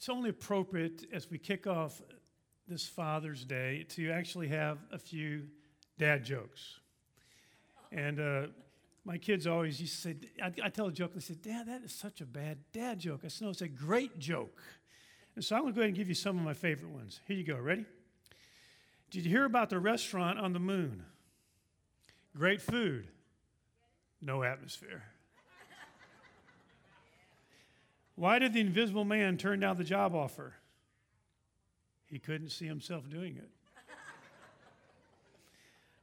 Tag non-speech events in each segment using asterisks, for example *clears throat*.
it's only appropriate as we kick off this Father's Day to actually have a few dad jokes. And uh, my kids always used to say, I, I tell a joke, and they said, Dad, that is such a bad dad joke. I said, No, it's a great joke. And so I'm going to go ahead and give you some of my favorite ones. Here you go. Ready? Did you hear about the restaurant on the moon? Great food, no atmosphere. Why did the invisible man turn down the job offer? He couldn't see himself doing it.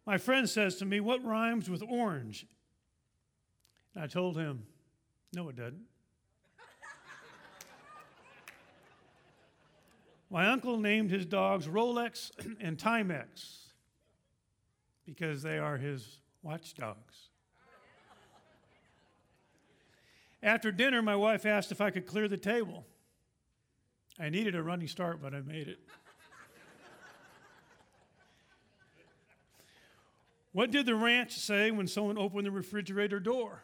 My friend says to me, What rhymes with orange? And I told him, No, it doesn't. My uncle named his dogs Rolex *clears throat* and Timex because they are his watchdogs. After dinner, my wife asked if I could clear the table. I needed a running start, but I made it. what did the ranch say when someone opened the refrigerator door?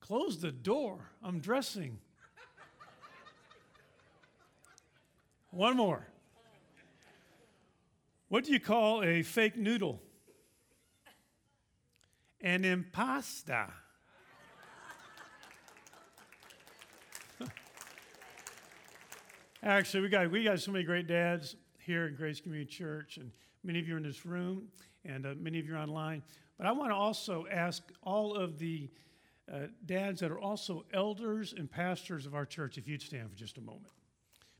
Close the door. I'm dressing. One more. What do you call a fake noodle? An impasta. Actually, we got, we got so many great dads here at Grace Community Church, and many of you are in this room, and uh, many of you are online. But I want to also ask all of the uh, dads that are also elders and pastors of our church if you'd stand for just a moment.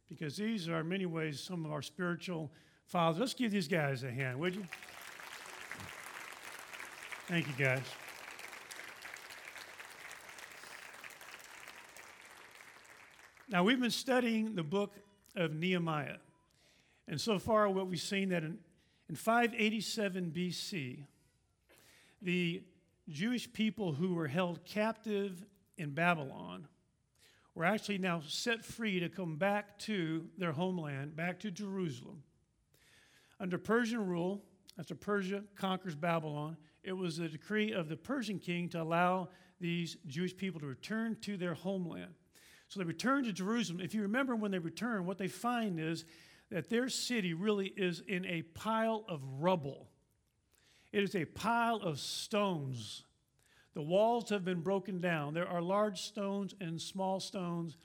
Because these are, in many ways, some of our spiritual fathers. Let's give these guys a hand, would you? Thank you, guys. Now, we've been studying the book of Nehemiah. And so far, what we've seen that in, in 587 BC, the Jewish people who were held captive in Babylon were actually now set free to come back to their homeland, back to Jerusalem. Under Persian rule, after Persia conquers Babylon, it was the decree of the Persian king to allow these Jewish people to return to their homeland. So they return to Jerusalem. If you remember when they return, what they find is that their city really is in a pile of rubble. It is a pile of stones. The walls have been broken down. There are large stones and small stones.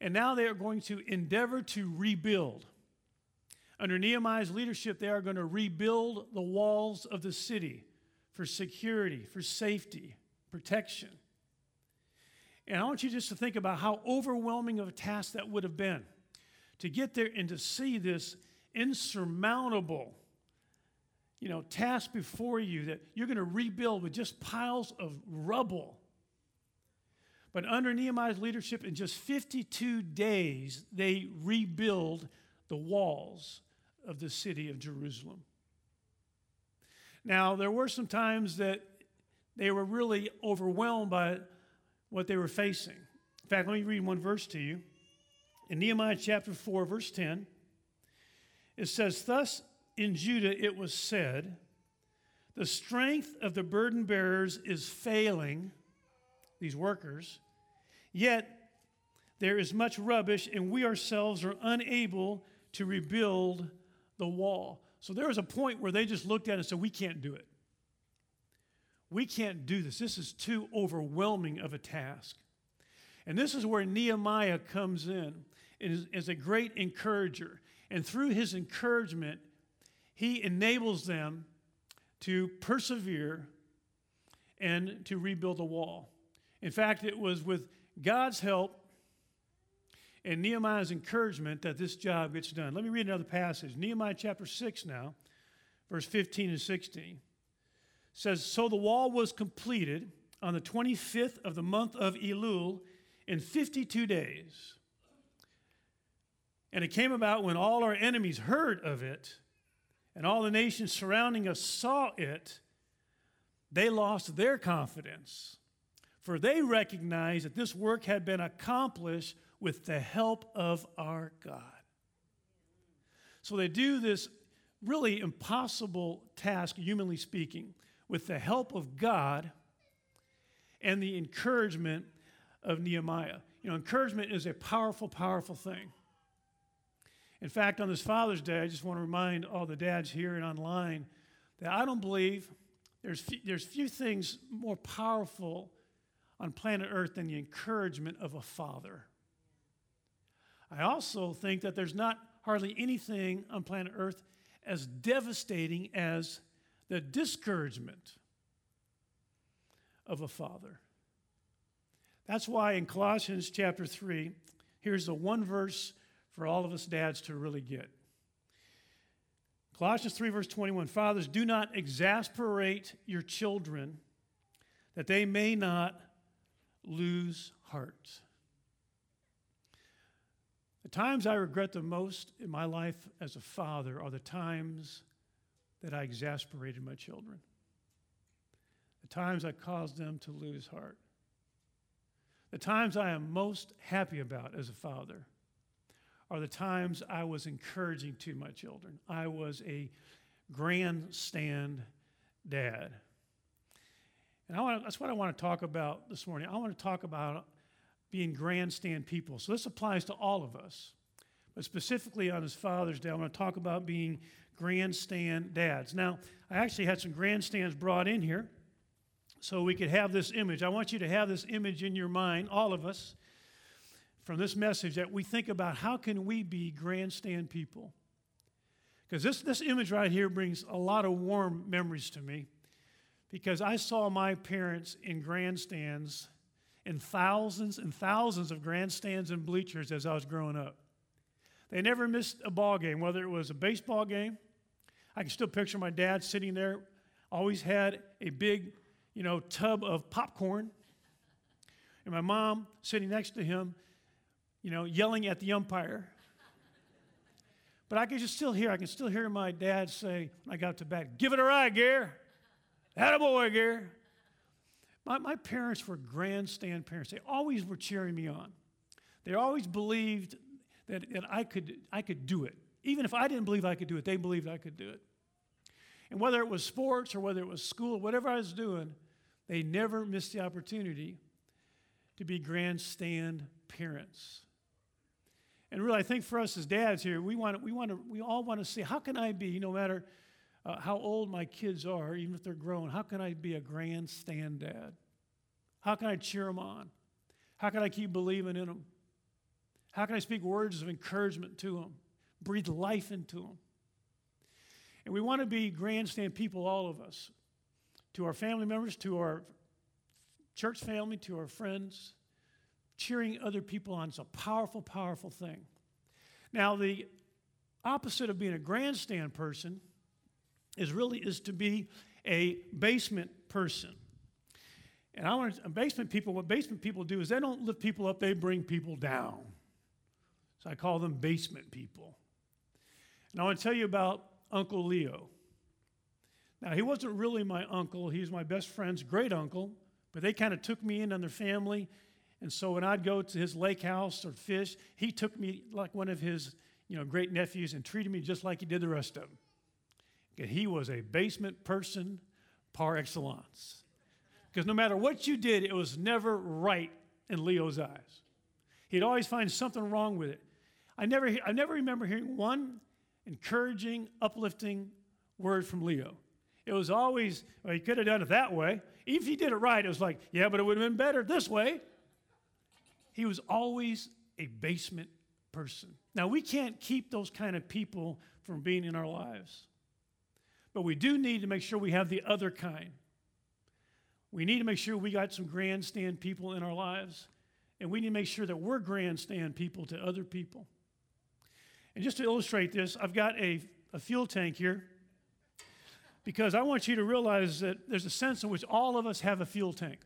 And now they are going to endeavor to rebuild. Under Nehemiah's leadership, they are going to rebuild the walls of the city for security, for safety, protection. And I want you just to think about how overwhelming of a task that would have been to get there and to see this insurmountable you know task before you that you're going to rebuild with just piles of rubble. But under nehemiah's leadership in just 52 days they rebuild the walls of the city of jerusalem. Now there were some times that they were really overwhelmed by what they were facing. In fact, let me read one verse to you. In Nehemiah chapter 4, verse 10, it says, Thus in Judah it was said, The strength of the burden bearers is failing, these workers, yet there is much rubbish, and we ourselves are unable to rebuild the wall. So there was a point where they just looked at it and said, We can't do it. We can't do this. This is too overwhelming of a task. And this is where Nehemiah comes in as a great encourager. And through his encouragement, he enables them to persevere and to rebuild the wall. In fact, it was with God's help and Nehemiah's encouragement that this job gets done. Let me read another passage. Nehemiah chapter 6 now, verse 15 and 16 says, So the wall was completed on the 25th of the month of Elul in 52 days. And it came about when all our enemies heard of it, and all the nations surrounding us saw it, they lost their confidence. For they recognized that this work had been accomplished with the help of our God. So they do this really impossible task, humanly speaking with the help of God and the encouragement of Nehemiah. You know, encouragement is a powerful, powerful thing. In fact, on this Father's Day, I just want to remind all the dads here and online that I don't believe there's few, there's few things more powerful on planet Earth than the encouragement of a father. I also think that there's not hardly anything on planet Earth as devastating as the discouragement of a father. That's why in Colossians chapter 3, here's the one verse for all of us dads to really get. Colossians 3, verse 21 Fathers, do not exasperate your children that they may not lose heart. The times I regret the most in my life as a father are the times that I exasperated my children, the times I caused them to lose heart. The times I am most happy about as a father are the times I was encouraging to my children. I was a grandstand dad. And I want, that's what I want to talk about this morning. I want to talk about being grandstand people. So this applies to all of us. But specifically on his Father's Day, I want to talk about being grandstand dads. Now, I actually had some grandstands brought in here so we could have this image. I want you to have this image in your mind, all of us from this message that we think about how can we be grandstand people because this, this image right here brings a lot of warm memories to me because i saw my parents in grandstands in thousands and thousands of grandstands and bleachers as i was growing up they never missed a ball game whether it was a baseball game i can still picture my dad sitting there always had a big you know tub of popcorn and my mom sitting next to him you know, yelling at the umpire. But I can just still hear, I can still hear my dad say, when I got to bat, give it a ride, Gare. That a boy, Gare. My, my parents were grandstand parents. They always were cheering me on. They always believed that, that I, could, I could do it. Even if I didn't believe I could do it, they believed I could do it. And whether it was sports or whether it was school, or whatever I was doing, they never missed the opportunity to be grandstand parents. And really, I think for us as dads here, we want, we want to, we all want to see how can I be, no matter uh, how old my kids are, even if they're grown, how can I be a grandstand dad? How can I cheer them on? How can I keep believing in them? How can I speak words of encouragement to them, breathe life into them? And we want to be grandstand people, all of us, to our family members, to our church family, to our friends cheering other people on is a powerful, powerful thing. Now, the opposite of being a grandstand person is really is to be a basement person. And I want to, basement people, what basement people do is they don't lift people up, they bring people down. So I call them basement people. And I want to tell you about Uncle Leo. Now, he wasn't really my uncle, he was my best friend's great uncle, but they kind of took me in on their family and so when I'd go to his lake house or fish, he took me like one of his you know, great nephews and treated me just like he did the rest of them. He was a basement person par excellence. Because no matter what you did, it was never right in Leo's eyes. He'd always find something wrong with it. I never, I never remember hearing one encouraging, uplifting word from Leo. It was always, well, he could have done it that way. If he did it right, it was like, yeah, but it would have been better this way. He was always a basement person. Now, we can't keep those kind of people from being in our lives, but we do need to make sure we have the other kind. We need to make sure we got some grandstand people in our lives, and we need to make sure that we're grandstand people to other people. And just to illustrate this, I've got a, a fuel tank here because I want you to realize that there's a sense in which all of us have a fuel tank.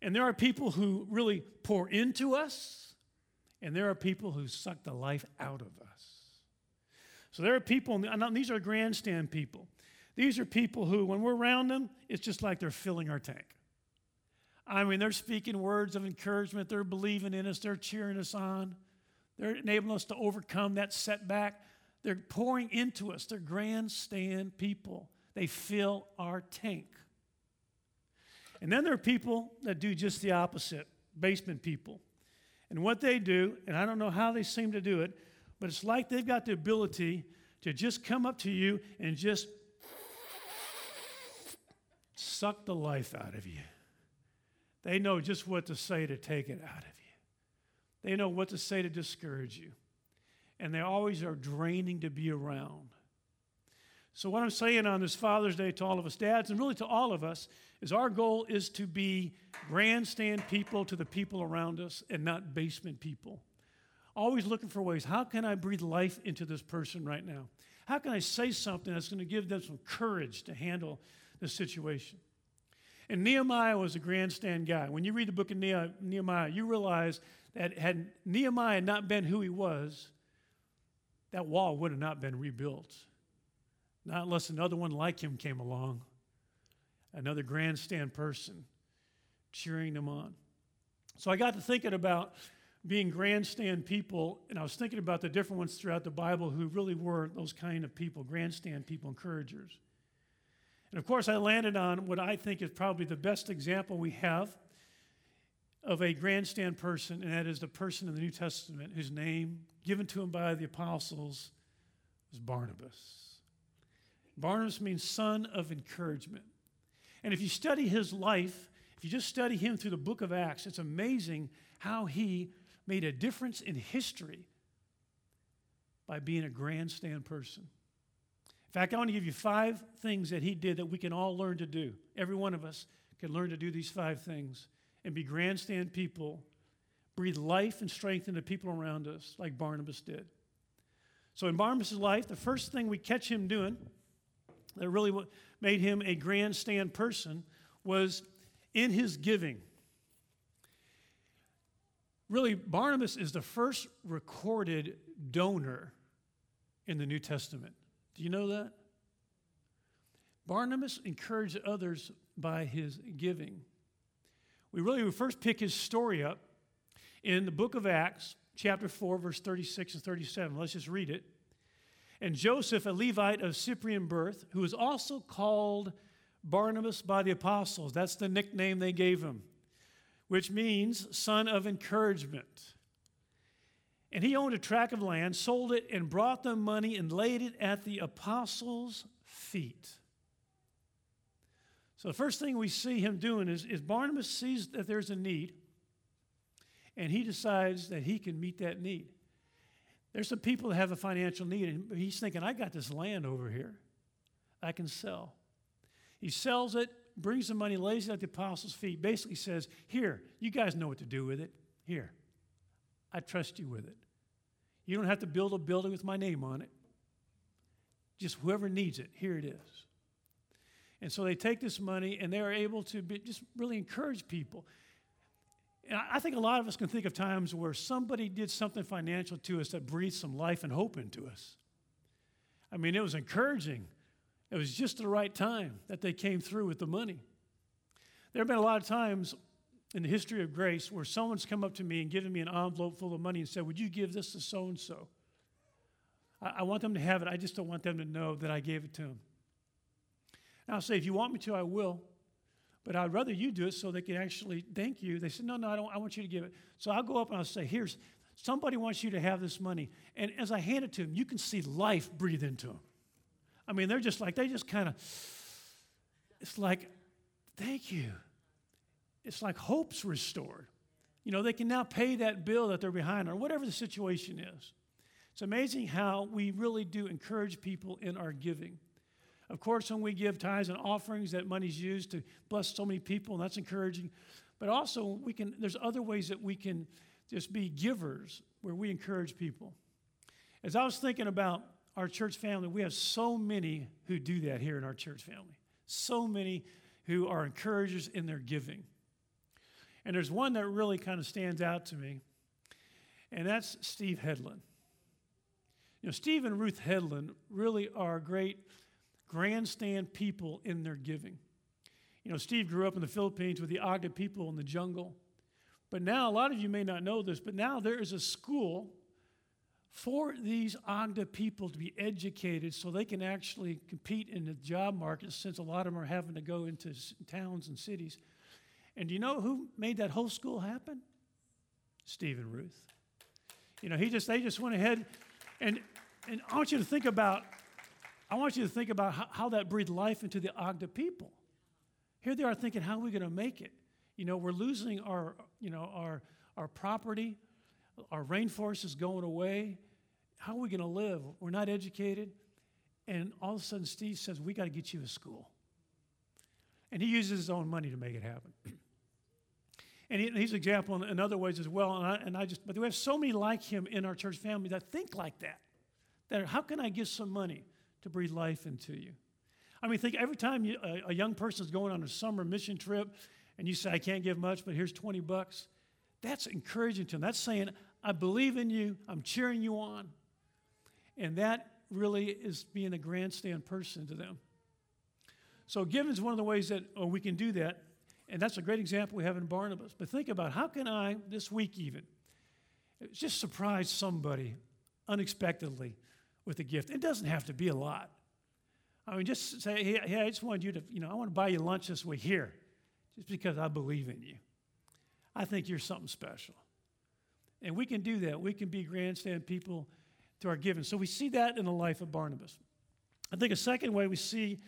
And there are people who really pour into us, and there are people who suck the life out of us. So there are people, and these are grandstand people. These are people who, when we're around them, it's just like they're filling our tank. I mean, they're speaking words of encouragement, they're believing in us, they're cheering us on, they're enabling us to overcome that setback. They're pouring into us, they're grandstand people. They fill our tank. And then there are people that do just the opposite. basement people. And what they do, and I don't know how they seem to do it, but it's like they've got the ability to just come up to you and just suck the life out of you. They know just what to say to take it out of you. They know what to say to discourage you. And they always are draining to be around. So, what I'm saying on this Father's Day to all of us dads, and really to all of us, is our goal is to be grandstand people to the people around us and not basement people. Always looking for ways how can I breathe life into this person right now? How can I say something that's going to give them some courage to handle the situation? And Nehemiah was a grandstand guy. When you read the book of Nehemiah, you realize that had Nehemiah not been who he was, that wall would have not been rebuilt. Not unless another one like him came along, another grandstand person cheering them on. So I got to thinking about being grandstand people, and I was thinking about the different ones throughout the Bible who really were those kind of people, grandstand people, encouragers. And of course, I landed on what I think is probably the best example we have of a grandstand person, and that is the person in the New Testament whose name, given to him by the apostles, was Barnabas. Barnabas means son of encouragement. And if you study his life, if you just study him through the book of Acts, it's amazing how he made a difference in history by being a grandstand person. In fact, I want to give you five things that he did that we can all learn to do. Every one of us can learn to do these five things and be grandstand people, breathe life and strength into people around us, like Barnabas did. So, in Barnabas' life, the first thing we catch him doing that really made him a grandstand person was in his giving. Really, Barnabas is the first recorded donor in the New Testament. Do you know that? Barnabas encouraged others by his giving. We really first pick his story up in the book of Acts, chapter 4, verse 36 and 37. Let's just read it. And Joseph, a Levite of Cyprian birth, who was also called Barnabas by the apostles, that's the nickname they gave him which means son of encouragement. And he owned a tract of land, sold it, and brought them money and laid it at the apostles' feet. So the first thing we see him doing is, is Barnabas sees that there's a need, and he decides that he can meet that need. There's some people that have a financial need, and he's thinking, I got this land over here I can sell. He sells it, brings the money, lays it at the apostles' feet, basically says, Here, you guys know what to do with it. Here, I trust you with it. You don't have to build a building with my name on it. Just whoever needs it, here it is. And so they take this money and they are able to be, just really encourage people. And I think a lot of us can think of times where somebody did something financial to us that breathed some life and hope into us. I mean, it was encouraging it was just the right time that they came through with the money. There have been a lot of times in the history of grace where someone's come up to me and given me an envelope full of money and said, Would you give this to so and so? I want them to have it. I just don't want them to know that I gave it to them. And I'll say, If you want me to, I will. But I'd rather you do it so they can actually thank you. They said, No, no, I, don't, I want you to give it. So I'll go up and I'll say, Here's somebody wants you to have this money. And as I hand it to them, you can see life breathe into them. I mean, they're just like, they just kind of, it's like, thank you. It's like hope's restored. You know, they can now pay that bill that they're behind or whatever the situation is. It's amazing how we really do encourage people in our giving. Of course, when we give tithes and offerings, that money's used to bless so many people, and that's encouraging. But also, we can, there's other ways that we can just be givers where we encourage people. As I was thinking about our church family, we have so many who do that here in our church family. So many who are encouragers in their giving. And there's one that really kind of stands out to me, and that's Steve Headland. You know, Steve and Ruth Headland really are great grandstand people in their giving. You know, Steve grew up in the Philippines with the Agta people in the jungle. But now, a lot of you may not know this, but now there is a school for these Agta people to be educated so they can actually compete in the job market, since a lot of them are having to go into towns and cities. And do you know who made that whole school happen? Steve and Ruth. You know, he just they just went ahead and and I want you to think about I want you to think about how, how that breathed life into the Agta people. Here they are thinking, how are we going to make it? You know, we're losing our, you know, our, our property, our rainforest is going away. How are we going to live? We're not educated. And all of a sudden, Steve says, We got to get you a school. And he uses his own money to make it happen. *clears throat* and he, he's an example in, in, other ways as well. And I, and I just, but we have so many like him in our church family that think like that. That how can I give some money to breathe life into you? I mean, think every time you, a, a young person is going on a summer mission trip and you say, I can't give much, but here's 20 bucks, that's encouraging to them. That's saying, I believe in you, I'm cheering you on. And that really is being a grandstand person to them. So, giving is one of the ways that oh, we can do that. And that's a great example we have in Barnabas. But think about how can I, this week even, just surprise somebody unexpectedly with a gift? It doesn't have to be a lot. I mean, just say, hey, hey, I just wanted you to, you know, I want to buy you lunch this week here, just because I believe in you. I think you're something special. And we can do that. We can be grandstand people to our giving. So we see that in the life of Barnabas. I think a second way we see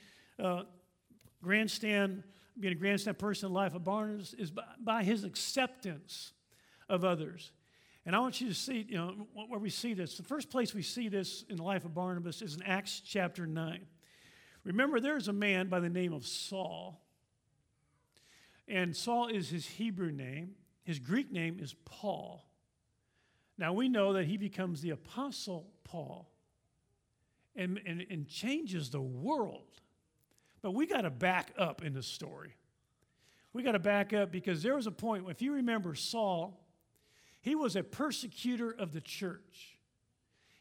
uh, grandstand, being a grandstand person in life of Barnabas is by, by, his acceptance of others. And I want you to see, you know, where we see this. The first place we see this in the life of Barnabas is in Acts chapter 9. Remember, there's a man by the name of Saul. And Saul is his Hebrew name. His Greek name is Paul. Now we know that he becomes the Apostle Paul and, and, and changes the world. But we got to back up in the story. We got to back up because there was a point, if you remember Saul, he was a persecutor of the church.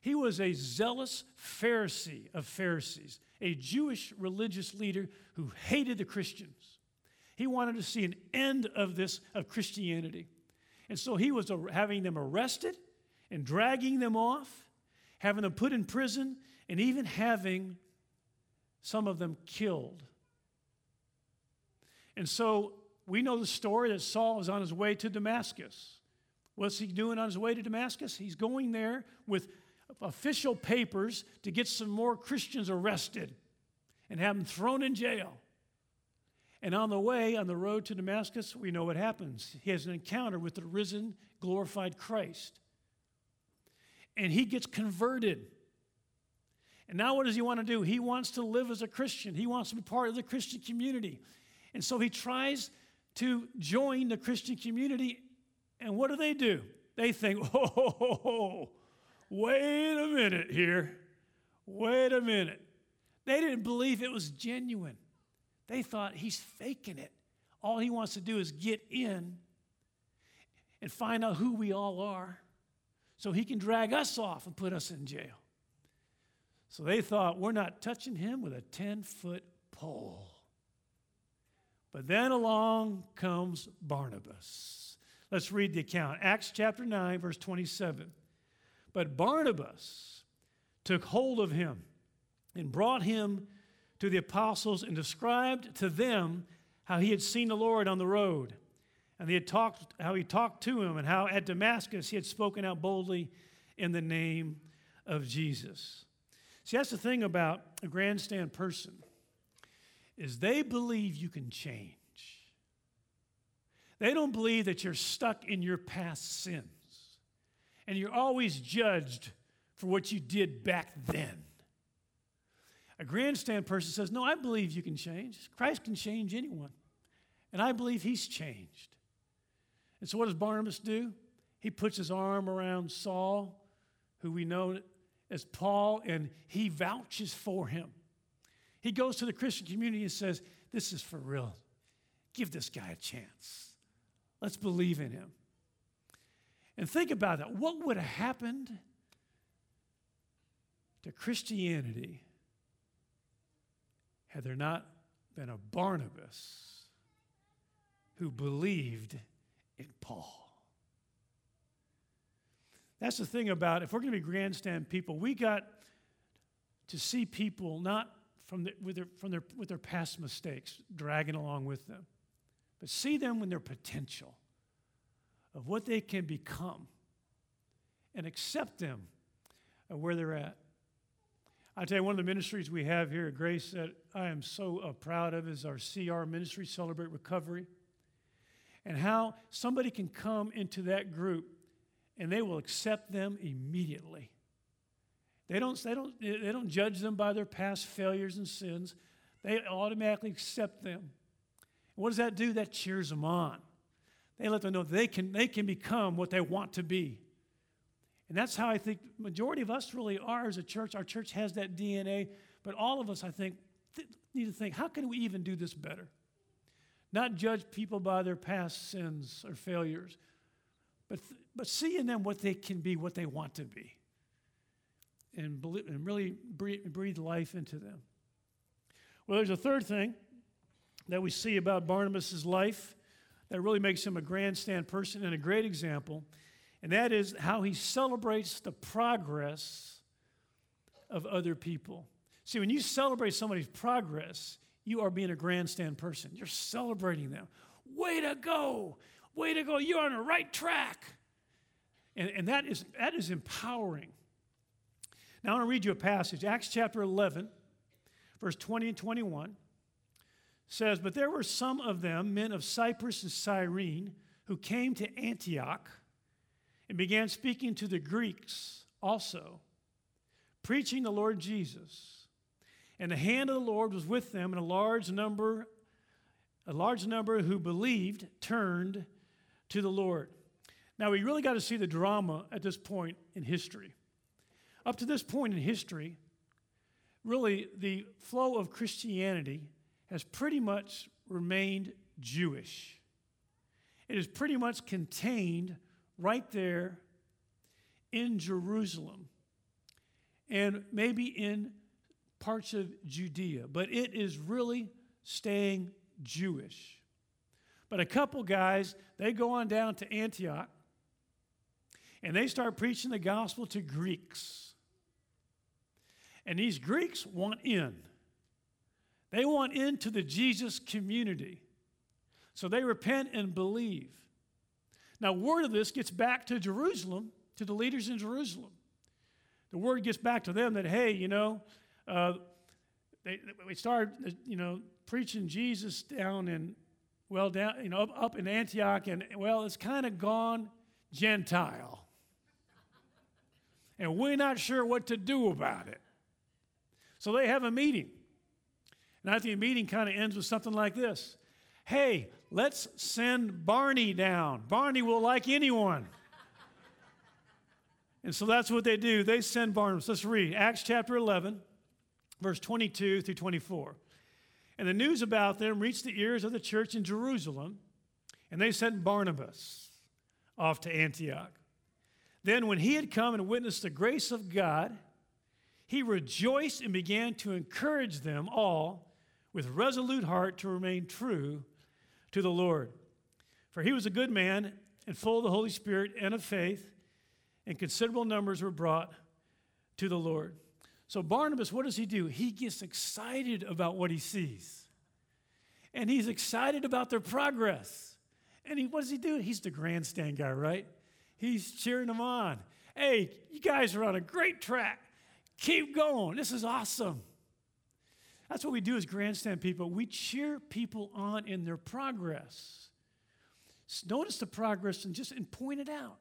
He was a zealous Pharisee of Pharisees, a Jewish religious leader who hated the Christians. He wanted to see an end of this, of Christianity. And so he was having them arrested and dragging them off, having them put in prison, and even having some of them killed. And so we know the story that Saul is on his way to Damascus. What's he doing on his way to Damascus? He's going there with official papers to get some more Christians arrested and have them thrown in jail. And on the way, on the road to Damascus, we know what happens. He has an encounter with the risen, glorified Christ and he gets converted. And now, what does he want to do? He wants to live as a Christian, he wants to be part of the Christian community. And so he tries to join the Christian community. And what do they do? They think, *laughs* oh, wait a minute here. Wait a minute. They didn't believe it was genuine. They thought he's faking it. All he wants to do is get in and find out who we all are so he can drag us off and put us in jail. So they thought, we're not touching him with a 10 foot pole. But then along comes Barnabas. Let's read the account. Acts chapter 9, verse 27. But Barnabas took hold of him and brought him to the apostles and described to them how he had seen the Lord on the road and he had talked how he talked to him and how at Damascus he had spoken out boldly in the name of Jesus. See, that's the thing about a grandstand person is they believe you can change. They don't believe that you're stuck in your past sins and you're always judged for what you did back then. A grandstand person says, No, I believe you can change. Christ can change anyone. And I believe he's changed. And so, what does Barnabas do? He puts his arm around Saul, who we know as Paul, and he vouches for him. He goes to the Christian community and says, This is for real. Give this guy a chance. Let's believe in him. And think about that. What would have happened to Christianity had there not been a Barnabas who believed in Paul. That's the thing about if we're going to be grandstand people, we got to see people not from, the, with, their, from their, with their past mistakes dragging along with them, but see them in their potential of what they can become and accept them where they're at. I tell you, one of the ministries we have here at Grace that I am so uh, proud of is our CR ministry, Celebrate Recovery, and how somebody can come into that group and they will accept them immediately. They don't, they, don't, they don't judge them by their past failures and sins. They automatically accept them. And what does that do? That cheers them on. They let them know they can, they can become what they want to be. And that's how I think majority of us really are as a church. Our church has that DNA, but all of us, I think, th- need to think, how can we even do this better? Not judge people by their past sins or failures, but, th- but see in them what they can be, what they want to be and, believe, and really breathe, breathe life into them. Well, there's a third thing that we see about Barnabas' life that really makes him a grandstand person and a great example, and that is how he celebrates the progress of other people. See, when you celebrate somebody's progress, you are being a grandstand person. You're celebrating them. Way to go! Way to go! You're on the right track. And, and that, is, that is empowering. Now, I want to read you a passage. Acts chapter 11, verse 20 and 21 says, But there were some of them, men of Cyprus and Cyrene, who came to Antioch and began speaking to the Greeks also, preaching the Lord Jesus. And the hand of the Lord was with them, and a large number, a large number who believed turned to the Lord. Now, we really got to see the drama at this point in history. Up to this point in history, really the flow of Christianity has pretty much remained Jewish. It is pretty much contained right there in Jerusalem and maybe in parts of Judea, but it is really staying Jewish. But a couple guys, they go on down to Antioch and they start preaching the gospel to Greeks. And these Greeks want in. They want into the Jesus community. So they repent and believe. Now, word of this gets back to Jerusalem, to the leaders in Jerusalem. The word gets back to them that, hey, you know, uh, they, we started, you know, preaching Jesus down in, well, down, you know, up, up in Antioch, and, well, it's kind of gone Gentile. And we're not sure what to do about it. So they have a meeting. And I think the meeting kind of ends with something like this Hey, let's send Barney down. Barney will like anyone. *laughs* and so that's what they do. They send Barnabas. Let's read Acts chapter 11, verse 22 through 24. And the news about them reached the ears of the church in Jerusalem, and they sent Barnabas off to Antioch. Then, when he had come and witnessed the grace of God, he rejoiced and began to encourage them all with resolute heart to remain true to the Lord. For he was a good man and full of the Holy Spirit and of faith, and considerable numbers were brought to the Lord. So, Barnabas, what does he do? He gets excited about what he sees. And he's excited about their progress. And he, what does he do? He's the grandstand guy, right? He's cheering them on. Hey, you guys are on a great track. Keep going. This is awesome. That's what we do as grandstand people. We cheer people on in their progress. Notice the progress and just and point it out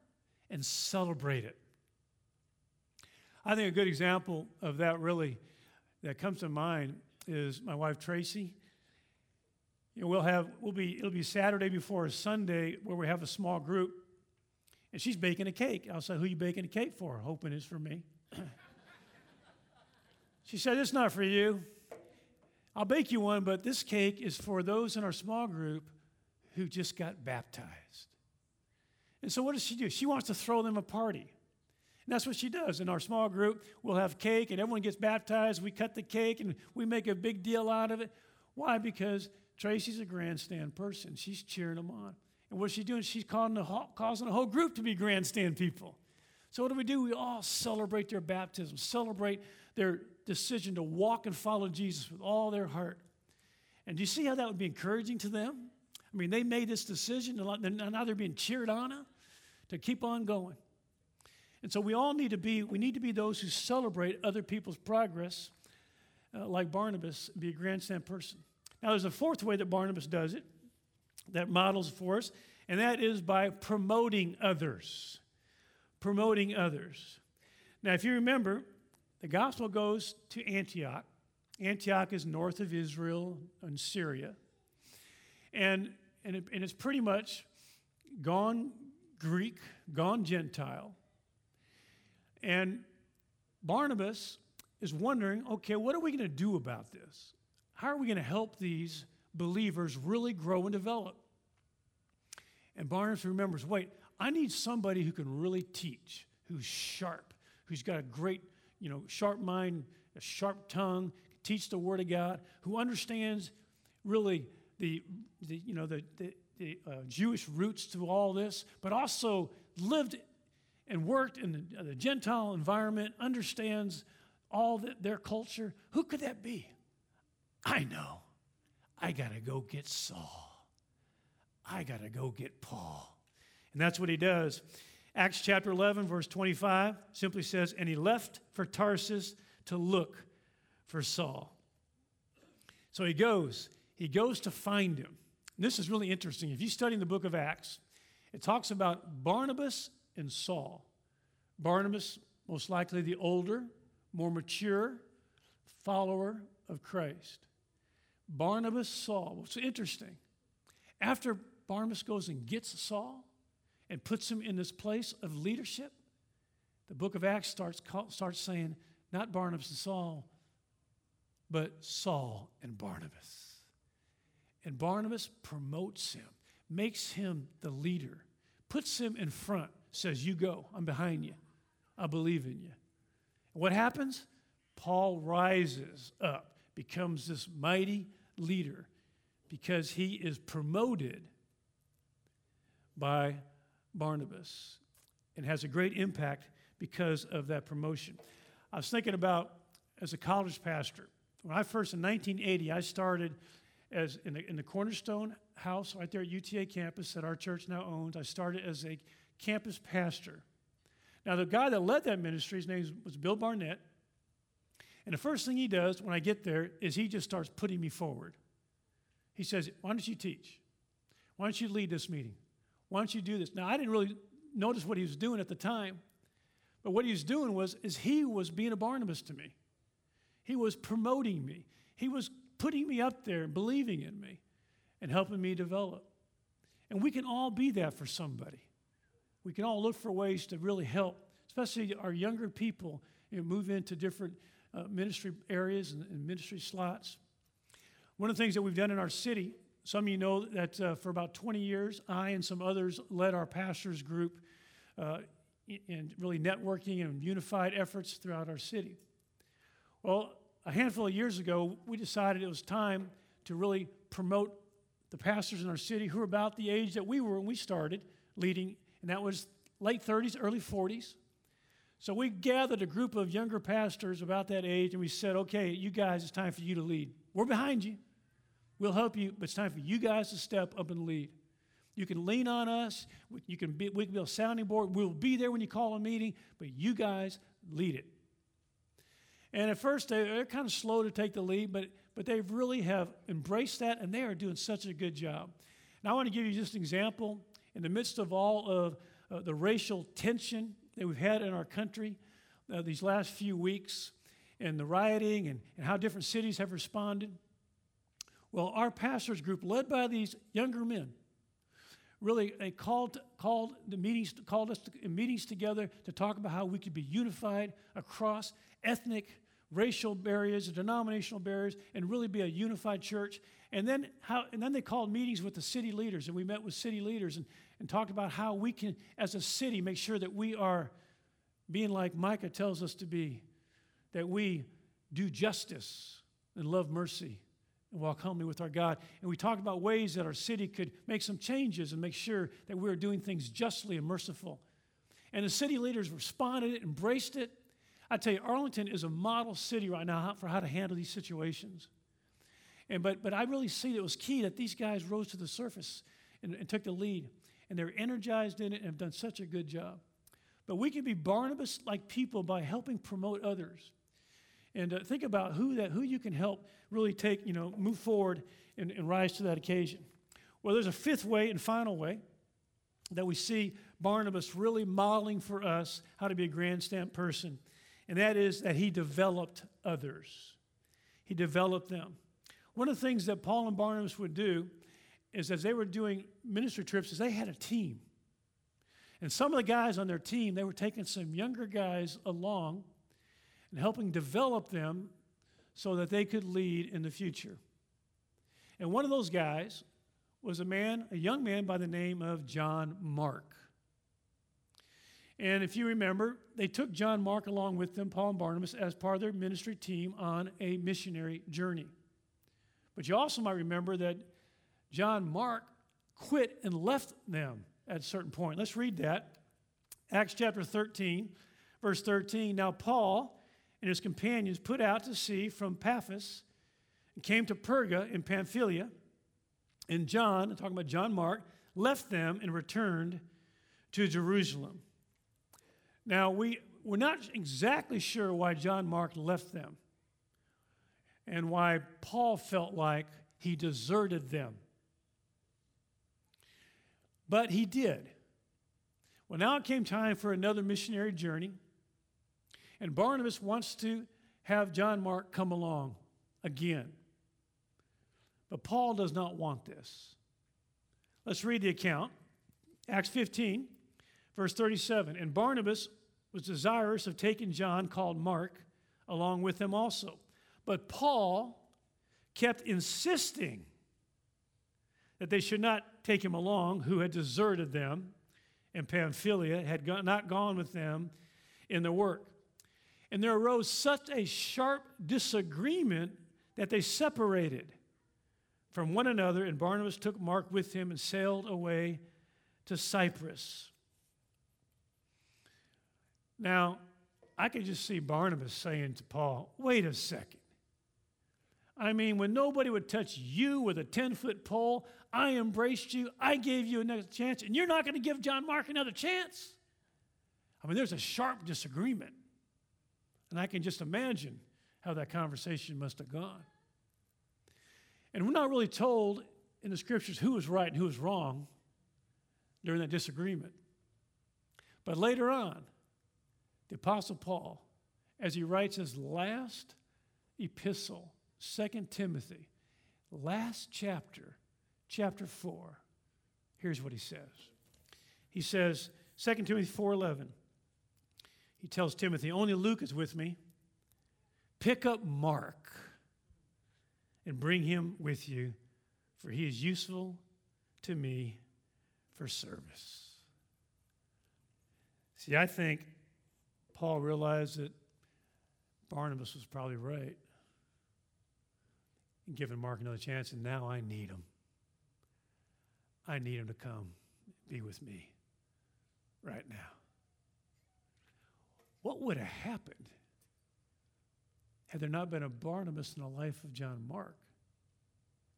and celebrate it. I think a good example of that really that comes to mind is my wife Tracy. You know, we'll have we'll be it'll be Saturday before Sunday where we have a small group, and she's baking a cake. I'll say, "Who are you baking a cake for?" Hoping it's for me. *clears throat* She said, It's not for you. I'll bake you one, but this cake is for those in our small group who just got baptized. And so, what does she do? She wants to throw them a party. And that's what she does. In our small group, we'll have cake and everyone gets baptized. We cut the cake and we make a big deal out of it. Why? Because Tracy's a grandstand person. She's cheering them on. And what's she doing? She's causing the whole, causing the whole group to be grandstand people. So, what do we do? We all celebrate their baptism, celebrate their decision to walk and follow Jesus with all their heart. And do you see how that would be encouraging to them? I mean, they made this decision, and now they're being cheered on to keep on going. And so we all need to be, we need to be those who celebrate other people's progress, uh, like Barnabas, be a grandstand person. Now, there's a fourth way that Barnabas does it, that models for us, and that is by promoting others. Promoting others. Now, if you remember, the gospel goes to Antioch. Antioch is north of Israel and Syria. And, and, it, and it's pretty much gone Greek, gone Gentile. And Barnabas is wondering okay, what are we going to do about this? How are we going to help these believers really grow and develop? And Barnabas remembers wait, I need somebody who can really teach, who's sharp, who's got a great, you know, sharp mind, a sharp tongue, teach the Word of God, who understands really the, the you know, the, the, the uh, Jewish roots to all this, but also lived and worked in the, the Gentile environment, understands all the, their culture. Who could that be? I know. I got to go get Saul. I got to go get Paul. And that's what he does. Acts chapter 11, verse 25 simply says, And he left for Tarsus to look for Saul. So he goes. He goes to find him. And this is really interesting. If you study the book of Acts, it talks about Barnabas and Saul. Barnabas, most likely the older, more mature follower of Christ. Barnabas, Saul. What's interesting, after Barnabas goes and gets Saul and puts him in this place of leadership, the book of Acts starts, starts saying, not Barnabas and Saul, but Saul and Barnabas. And Barnabas promotes him, makes him the leader, puts him in front, says, You go, I'm behind you, I believe in you. And what happens? Paul rises up, becomes this mighty leader because he is promoted by Barnabas and has a great impact because of that promotion. I was thinking about as a college pastor, when I first in 1980, I started as in the, in the Cornerstone House right there at UTA campus that our church now owns. I started as a campus pastor. Now, the guy that led that ministry, his name was Bill Barnett. And the first thing he does when I get there is he just starts putting me forward. He says, Why don't you teach? Why don't you lead this meeting? Why don't you do this? Now, I didn't really notice what he was doing at the time, but what he was doing was is he was being a Barnabas to me. He was promoting me. He was putting me up there and believing in me and helping me develop. And we can all be that for somebody. We can all look for ways to really help, especially our younger people, you know, move into different uh, ministry areas and, and, ministry slots. One of the things that we've done in our city, some of you know that uh, for about 20 years, I and some others led our pastors group uh, in really networking and unified efforts throughout our city. Well, a handful of years ago, we decided it was time to really promote the pastors in our city who were about the age that we were when we started leading, and that was late 30s, early 40s. So we gathered a group of younger pastors about that age, and we said, okay, you guys, it's time for you to lead. We're behind you. We'll help you, but it's time for you guys to step up and lead. You can lean on us. You can be, we can be a sounding board. We'll be there when you call a meeting, but you guys lead it. And at first, they're kind of slow to take the lead, but, but they really have embraced that, and they are doing such a good job. Now, I want to give you just an example. In the midst of all of uh, the racial tension that we've had in our country uh, these last few weeks, and the rioting and, and how different cities have responded, well, our pastors group, led by these younger men, really they called, called the meetings called us to, meetings together to talk about how we could be unified across ethnic, racial barriers, denominational barriers, and really be a unified church. And then, how, and then they called meetings with the city leaders, and we met with city leaders and, and talked about how we can, as a city, make sure that we are being like Micah tells us to be, that we do justice and love mercy and walk humbly with our God. And we talked about ways that our city could make some changes and make sure that we are doing things justly and merciful. And the city leaders responded, embraced it, I tell you, Arlington is a model city right now for how to handle these situations. And, but, but I really see that it was key that these guys rose to the surface and, and took the lead. And they're energized in it and have done such a good job. But we can be Barnabas like people by helping promote others. And uh, think about who, that, who you can help really take, you know, move forward and, and rise to that occasion. Well, there's a fifth way and final way that we see Barnabas really modeling for us how to be a grandstand person, and that is that he developed others. He developed them. One of the things that Paul and Barnabas would do is as they were doing ministry trips is they had a team. And some of the guys on their team, they were taking some younger guys along and helping develop them so that they could lead in the future. And one of those guys was a man, a young man by the name of John Mark. And if you remember, they took John Mark along with them, Paul and Barnabas, as part of their ministry team on a missionary journey. But you also might remember that John Mark quit and left them at a certain point. Let's read that. Acts chapter 13, verse 13. Now, Paul and his companions put out to sea from Paphos and came to Perga in Pamphylia. And John, I'm talking about John Mark, left them and returned to Jerusalem. Now, we, we're not exactly sure why John Mark left them and why Paul felt like he deserted them. But he did. Well, now it came time for another missionary journey, and Barnabas wants to have John Mark come along again. But Paul does not want this. Let's read the account. Acts 15, verse 37. And Barnabas was desirous of taking John, called Mark, along with him also. But Paul kept insisting that they should not take him along, who had deserted them and Pamphylia, had not gone with them in the work. And there arose such a sharp disagreement that they separated from one another, and Barnabas took Mark with him and sailed away to Cyprus. Now, I could just see Barnabas saying to Paul, wait a second. I mean, when nobody would touch you with a 10 foot pole, I embraced you, I gave you another chance, and you're not going to give John Mark another chance? I mean, there's a sharp disagreement. And I can just imagine how that conversation must have gone. And we're not really told in the scriptures who was right and who was wrong during that disagreement. But later on, the Apostle Paul, as he writes his last epistle, 2 Timothy, last chapter, chapter 4, here's what he says. He says, 2 Timothy 4:11. He tells Timothy, "Only Luke is with me. Pick up Mark and bring him with you, for he is useful to me for service. See, I think Paul realized that Barnabas was probably right in giving Mark another chance, and now I need him. I need him to come be with me right now. What would have happened had there not been a Barnabas in the life of John Mark.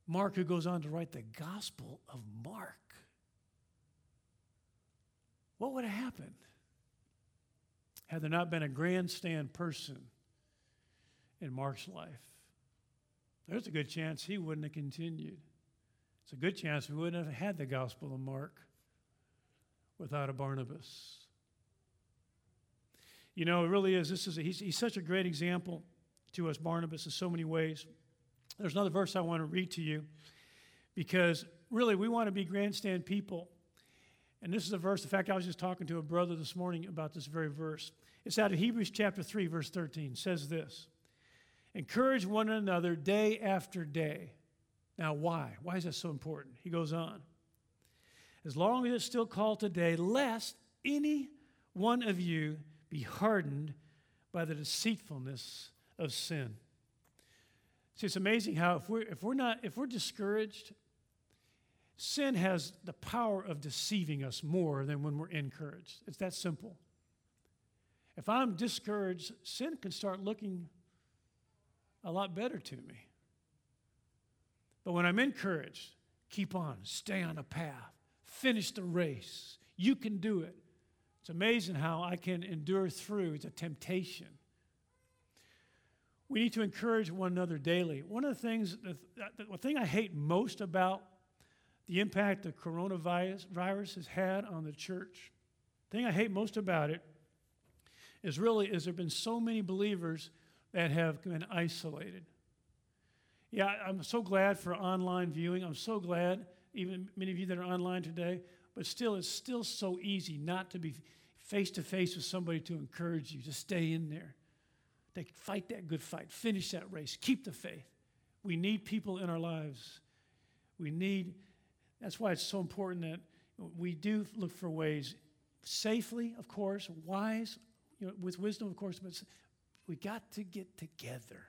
Mark, who goes on to write the Gospel of Mark. What would have happened had there not been a grandstand person in Mark's life? There's a good chance he wouldn't have continued. It's a good chance we wouldn't have had the Gospel of Mark without a Barnabas. You know, it really is. This is a, he's, he's such a great example to us, Barnabas, in so many ways. There's another verse I want to read to you because really we want to be grandstand people. And this is a verse, in fact, I was just talking to a brother this morning about this very verse. It's out of Hebrews chapter 3, verse 13. It says this Encourage one another day after day. Now, why? Why is that so important? He goes on. As long as it's still called today, lest any one of you be hardened by the deceitfulness of sin. See, it's amazing how if we're, if we're not, if we're discouraged, sin has the power of deceiving us more than when we're encouraged. It's that simple. If I'm discouraged, sin can start looking a lot better to me. But when I'm encouraged, keep on, stay on the path, finish the race. You can do it. It's amazing how I can endure through the temptation. We need to encourage one another daily. One of the things, the, the, the thing I hate most about the impact the coronavirus virus has had on the church, the thing I hate most about it is really is there have been so many believers that have been isolated. Yeah, I'm so glad for online viewing. I'm so glad, even many of you that are online today, but still, it's still so easy not to be face to face with somebody to encourage you to stay in there. To fight that good fight, finish that race, keep the faith. We need people in our lives. We need, that's why it's so important that we do look for ways safely, of course, wise, you know, with wisdom, of course, but we got to get together.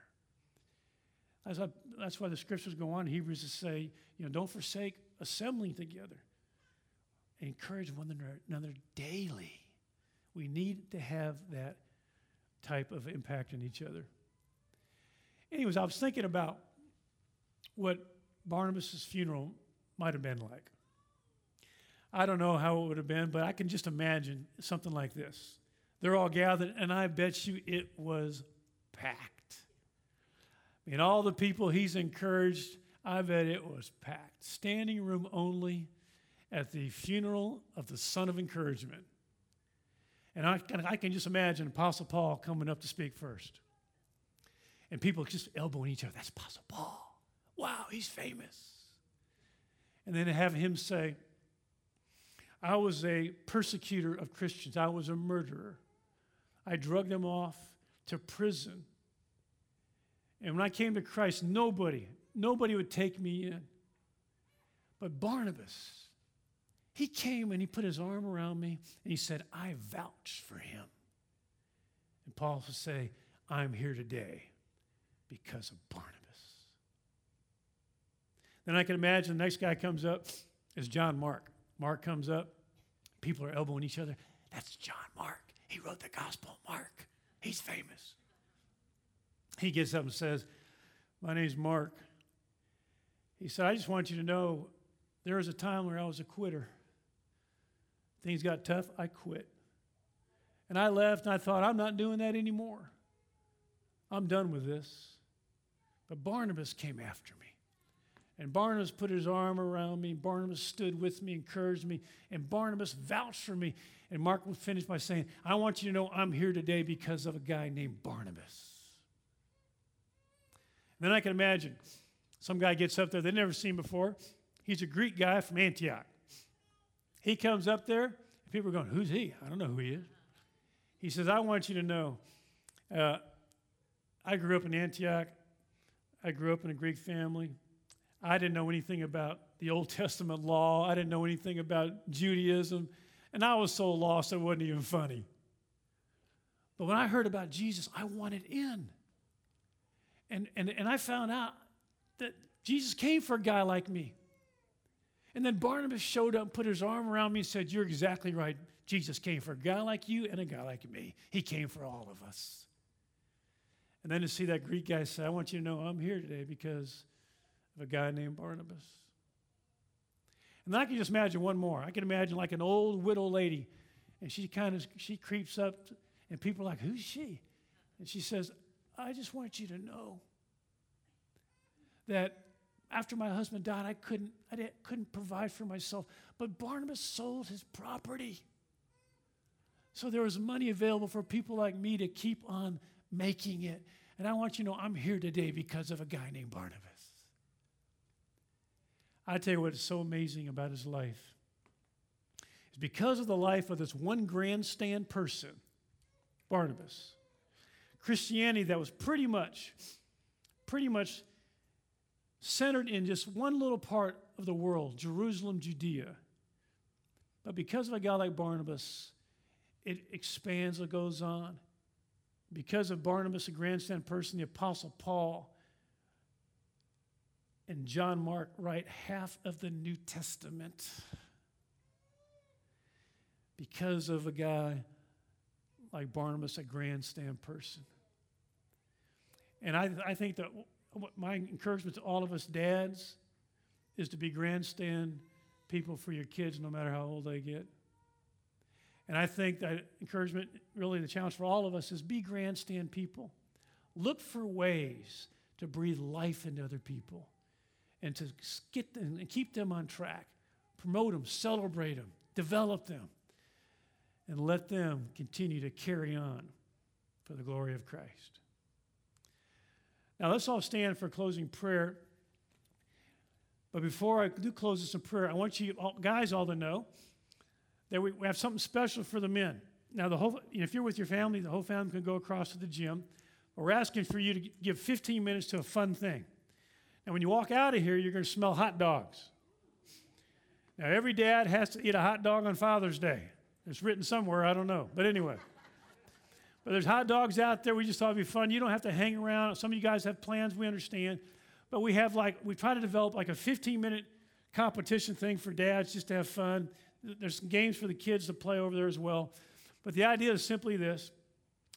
That's why, that's why the scriptures go on, Hebrews to say, you know, don't forsake assembling together. Encourage one another daily. We need to have that type of impact on each other. Anyways, I was thinking about what Barnabas' funeral might have been like. I don't know how it would have been, but I can just imagine something like this. They're all gathered, and I bet you it was packed. I mean, all the people he's encouraged, I bet it was packed. Standing room only at the funeral of the son of encouragement. And I, I can just imagine Apostle Paul coming up to speak first. And people just elbowing each other. That's Apostle Paul. Wow, he's famous. And then have him say, I was a persecutor of Christians, I was a murderer. I drugged them off to prison. And when I came to Christ, nobody, nobody would take me in. But Barnabas, he came and he put his arm around me and he said, I vouch for him. And Paul would say, I'm here today because of Barnabas. Then I can imagine the next guy comes up is John Mark. Mark comes up, people are elbowing each other. That's John Mark. He wrote the Gospel Mark. He's famous. He gets up and says, My name's Mark. He said, I just want you to know there was a time where I was a quitter. Things got tough, I quit. And I left and I thought, I'm not doing that anymore. I'm done with this. But Barnabas came after me. And Barnabas put his arm around me. Barnabas stood with me, encouraged me, and Barnabas vouched for me. And Mark would finish by saying, I want you to know I'm here today because of a guy named Barnabas. And then I can imagine some guy gets up there they've never seen before. He's a Greek guy from Antioch. He comes up there, and people are going, Who's he? I don't know who he is. He says, I want you to know uh, I grew up in Antioch. I grew up in a Greek family. I didn't know anything about the Old *laughs* Testament law. I didn't know anything about Judaism. And I was so lost it wasn't even funny. But when I heard about Jesus, I wanted in. And, and, and I found out that Jesus came for a guy like me. And then Barnabas showed up, put his arm around me, and said, You're exactly right. Jesus came for a guy like you and a guy like me. He came for all of us. And then to see that Greek guy say, I want you to know I'm here today because of a guy named Barnabas. And I can just imagine one more. I can imagine like an old widow lady, and she kind of she creeps up, and people are like, "Who's she?" And she says, "I just want you to know that after my husband died, I couldn't I didn't, couldn't provide for myself, but Barnabas sold his property." So there was money available for people like me to keep on making it. And I want you to know I'm here today because of a guy named Barnabas. I tell you what is so amazing about his life. It's because of the life of this one grandstand person, Barnabas. Christianity that was pretty much, pretty much centered in just one little part of the world, Jerusalem, Judea. But because of a guy like Barnabas, it expands, it goes on. Because of Barnabas, a grandstand person, the Apostle Paul and John Mark write half of the New Testament because of a guy like Barnabas, a grandstand person. And I, I think that my encouragement to all of us dads is to be grandstand people for your kids no matter how old they get. And I think that encouragement, really the challenge for all of us, is be grandstand people. Look for ways to breathe life into other people and to get them and keep them on track. Promote them, celebrate them, develop them, and let them continue to carry on for the glory of Christ. Now, let's all stand for closing prayer. But before I do close this in prayer, I want you all, guys all to know that we, we have something special for the men. Now, the whole, if you're with your family, the whole family can go across to the gym. We're asking for you to give 15 minutes to a fun thing. Now, when you walk out of here, you're going to smell hot dogs. Now, every dad has to eat a hot dog on Father's Day. It's written somewhere, I don't know. But anyway. But there's hot dogs out there. We just thought it'd be fun. You don't have to hang around. Some of you guys have plans, we understand. But we have like, we try to develop like a 15 minute competition thing for dads just to have fun. There's some games for the kids to play over there as well. But the idea is simply this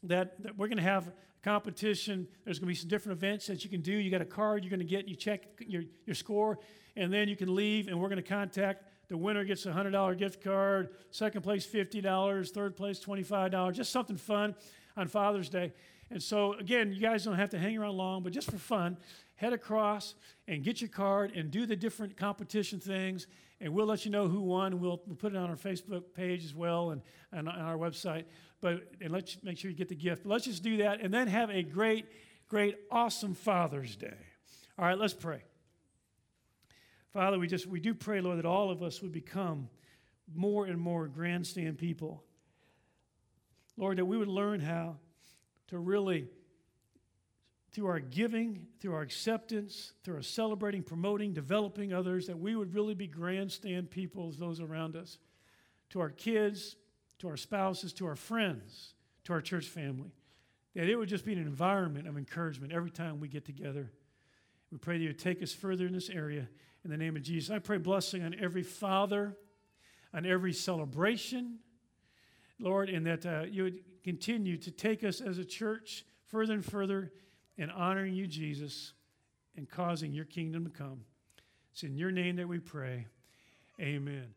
that, that we're going to have competition. There's going to be some different events that you can do. You got a card you're going to get, you check your, your score, and then you can leave, and we're going to contact the winner gets a $100 gift card, second place $50, third place $25, just something fun on Father's Day. And so, again, you guys don't have to hang around long, but just for fun, head across and get your card and do the different competition things. And we'll let you know who won. We'll, we'll put it on our Facebook page as well and, and on our website. But and let's make sure you get the gift. But let's just do that and then have a great, great, awesome Father's Day. All right, let's pray. Father, we just we do pray, Lord, that all of us would become more and more grandstand people. Lord, that we would learn how to really, through our giving, through our acceptance, through our celebrating, promoting, developing others, that we would really be grandstand people as those around us. To our kids, to our spouses, to our friends, to our church family. That it would just be an environment of encouragement every time we get together. We pray that you would take us further in this area in the name of Jesus. I pray blessing on every father, on every celebration, Lord, and that uh, you would continue to take us as a church further and further in honoring you, Jesus, and causing your kingdom to come. It's in your name that we pray. Amen.